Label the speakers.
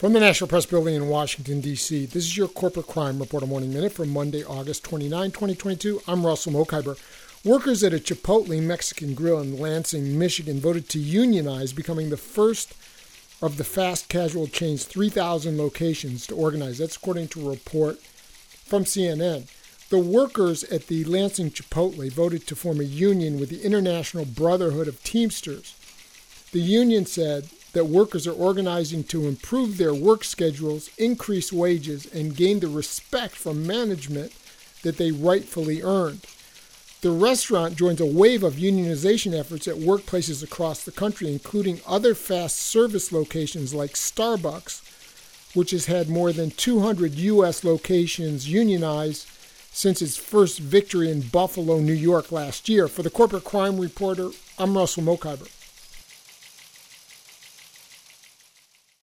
Speaker 1: From the National Press Building in Washington, D.C., this is your Corporate Crime Reporter Morning Minute for Monday, August 29, 2022. I'm Russell Mokhiber. Workers at a Chipotle Mexican grill in Lansing, Michigan voted to unionize, becoming the first of the fast casual chain's 3,000 locations to organize. That's according to a report from CNN. The workers at the Lansing Chipotle voted to form a union with the International Brotherhood of Teamsters. The union said that workers are organizing to improve their work schedules, increase wages, and gain the respect from management that they rightfully earned. The restaurant joins a wave of unionization efforts at workplaces across the country, including other fast service locations like Starbucks, which has had more than 200 U.S. locations unionized since its first victory in Buffalo, New York last year. For the Corporate Crime Reporter, I'm Russell Mokhiber.